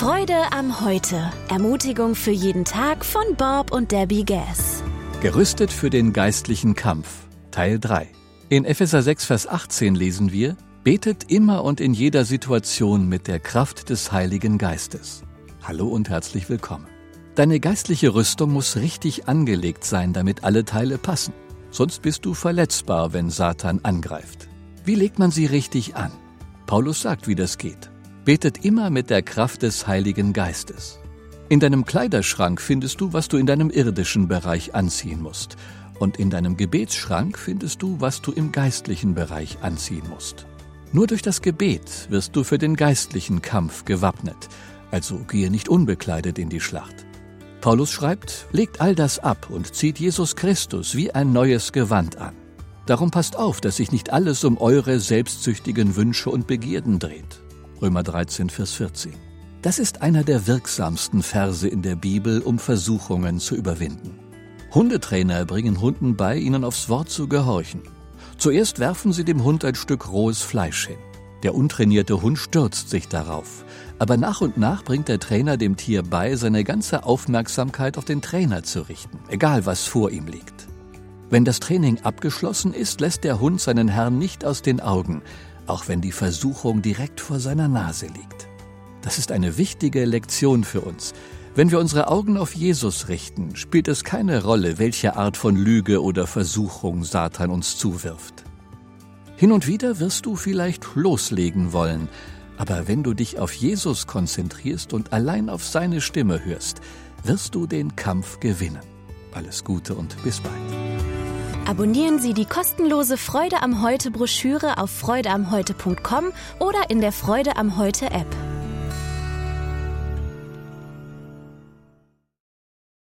Freude am Heute. Ermutigung für jeden Tag von Bob und Debbie Gass. Gerüstet für den geistlichen Kampf. Teil 3. In Epheser 6, Vers 18 lesen wir, Betet immer und in jeder Situation mit der Kraft des Heiligen Geistes. Hallo und herzlich willkommen. Deine geistliche Rüstung muss richtig angelegt sein, damit alle Teile passen. Sonst bist du verletzbar, wenn Satan angreift. Wie legt man sie richtig an? Paulus sagt, wie das geht. Betet immer mit der Kraft des Heiligen Geistes. In deinem Kleiderschrank findest du, was du in deinem irdischen Bereich anziehen musst. Und in deinem Gebetsschrank findest du, was du im geistlichen Bereich anziehen musst. Nur durch das Gebet wirst du für den geistlichen Kampf gewappnet, also gehe nicht unbekleidet in die Schlacht. Paulus schreibt, legt all das ab und zieht Jesus Christus wie ein neues Gewand an. Darum passt auf, dass sich nicht alles um eure selbstsüchtigen Wünsche und Begierden dreht. Römer 13, Vers 14. Das ist einer der wirksamsten Verse in der Bibel, um Versuchungen zu überwinden. Hundetrainer bringen Hunden bei, ihnen aufs Wort zu gehorchen. Zuerst werfen sie dem Hund ein Stück rohes Fleisch hin. Der untrainierte Hund stürzt sich darauf. Aber nach und nach bringt der Trainer dem Tier bei, seine ganze Aufmerksamkeit auf den Trainer zu richten, egal was vor ihm liegt. Wenn das Training abgeschlossen ist, lässt der Hund seinen Herrn nicht aus den Augen, auch wenn die Versuchung direkt vor seiner Nase liegt. Das ist eine wichtige Lektion für uns. Wenn wir unsere Augen auf Jesus richten, spielt es keine Rolle, welche Art von Lüge oder Versuchung Satan uns zuwirft. Hin und wieder wirst du vielleicht loslegen wollen, aber wenn du dich auf Jesus konzentrierst und allein auf seine Stimme hörst, wirst du den Kampf gewinnen. Alles Gute und bis bald. Abonnieren Sie die kostenlose Freude am Heute Broschüre auf freudeamheute.com oder in der Freude am Heute App.